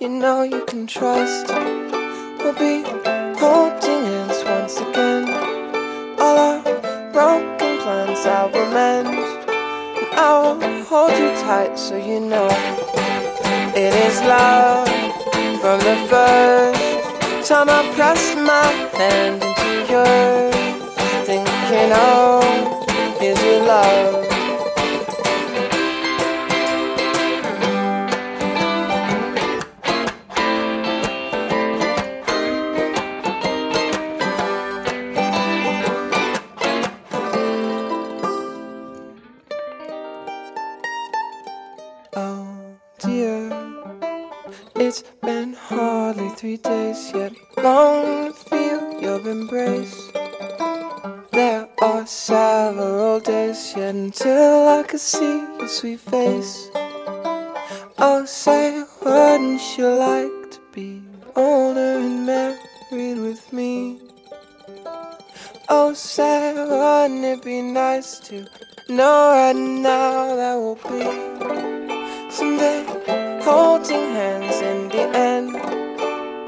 you know you can trust. We'll be holding hands once again. All our broken plans I will mend. And I will hold you tight so you know it is love from the first time I pressed my hand into yours. Thinking, oh, is love? Sweet face. Oh, say, wouldn't you like to be older and married with me? Oh, say, wouldn't it be nice to know right now that we'll be someday holding hands in the end?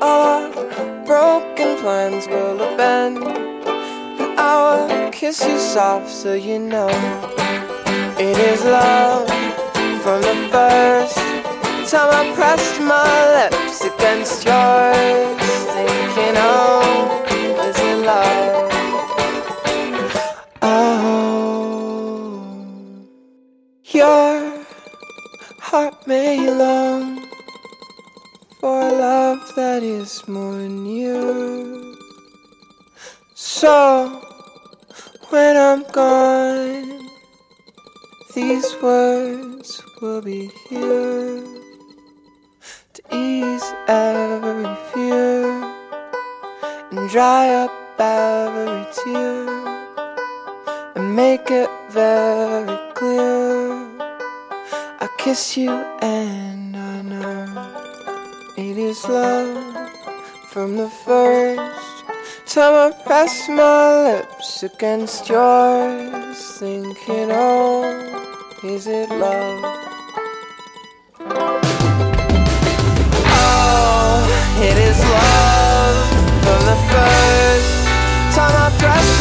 All our broken plans will and I will kiss you soft so you know it is love from the first time I pressed my lips against yours, thinking, oh, is it love? Oh, your heart may long for a love that is more near. So, when I'm gone, these words will be here to ease every fear and dry up every tear and make it very clear. I kiss you and I know it is love from the first time I press my lips against yours, thinking, oh, is it love? Oh, it is love from the first time I pressed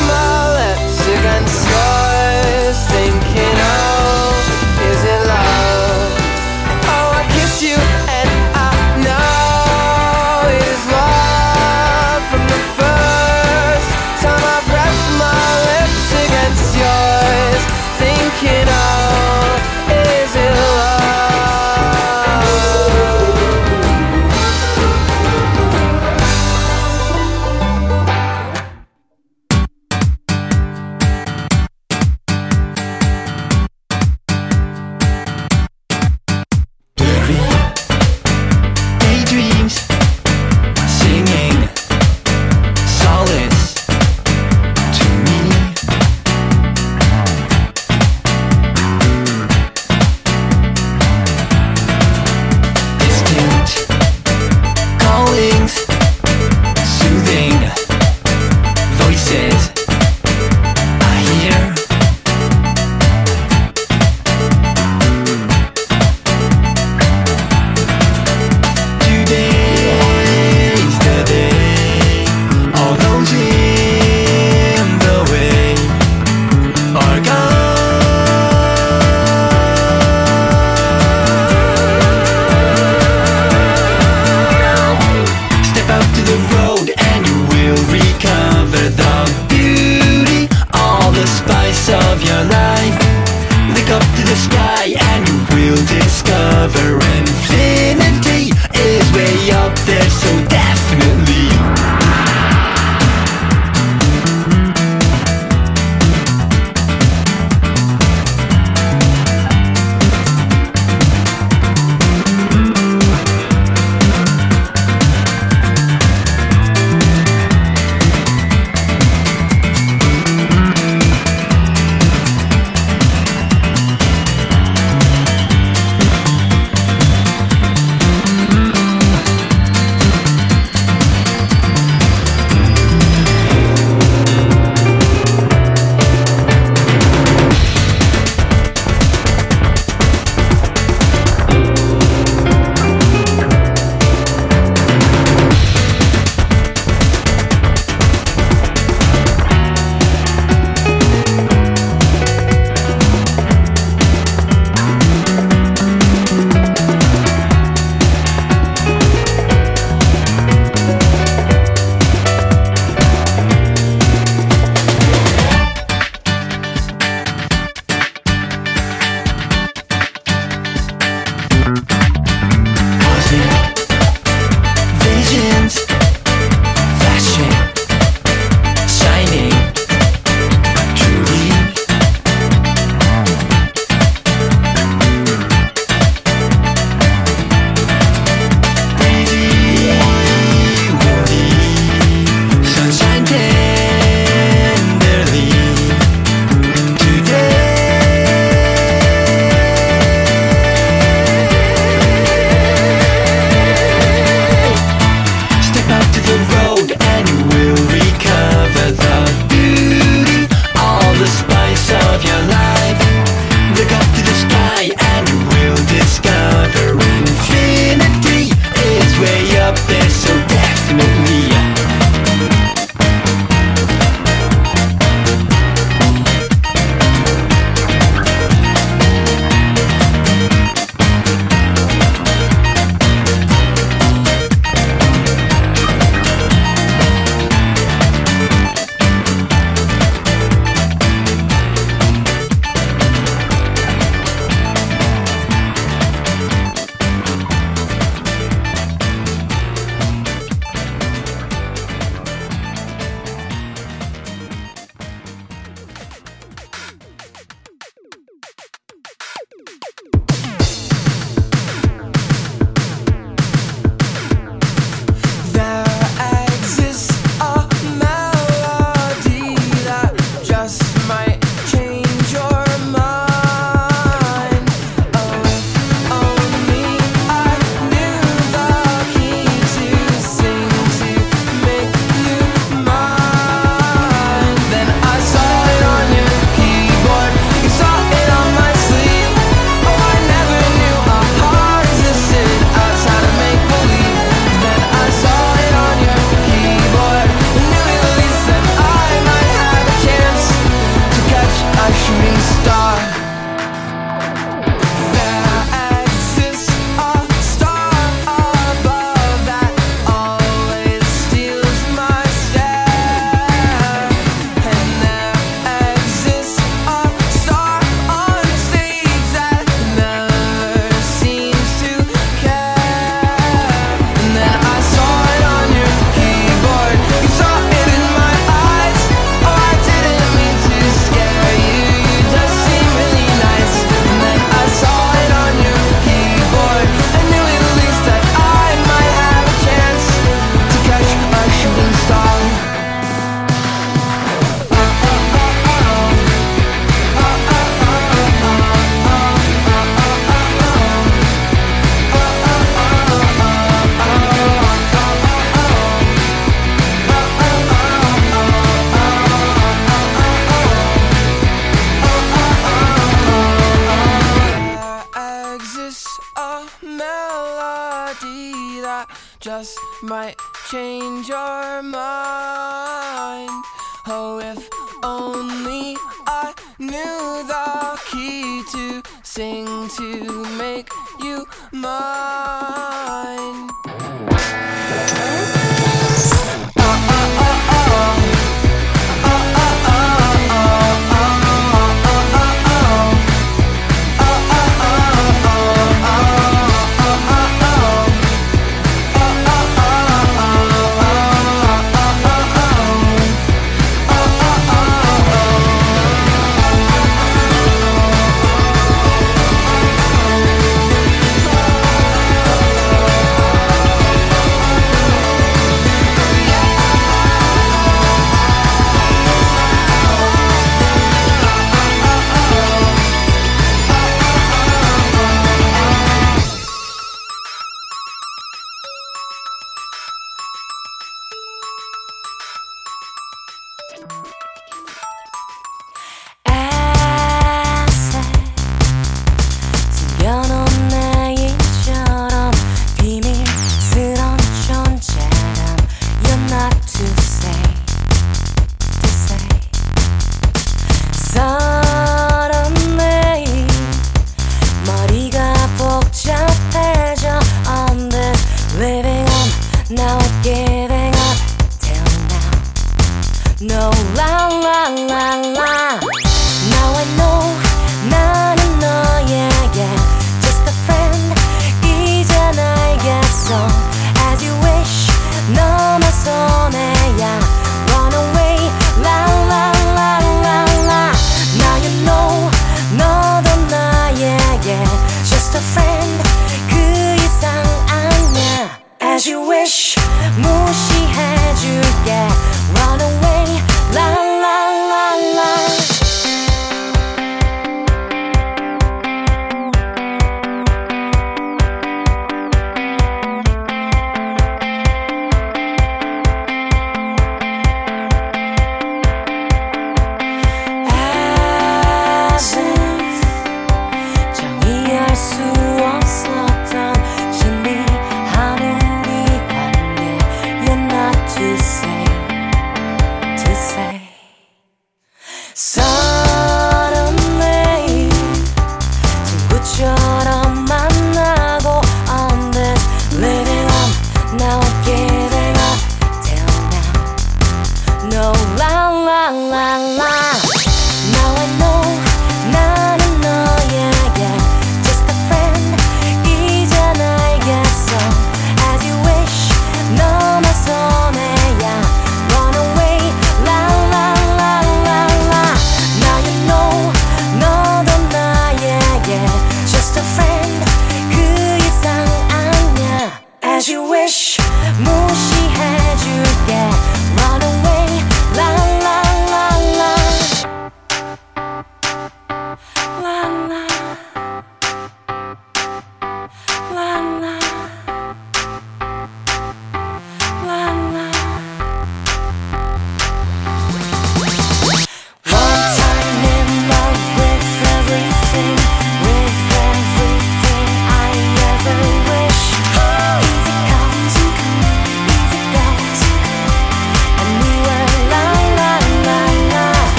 la la la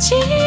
Chỉ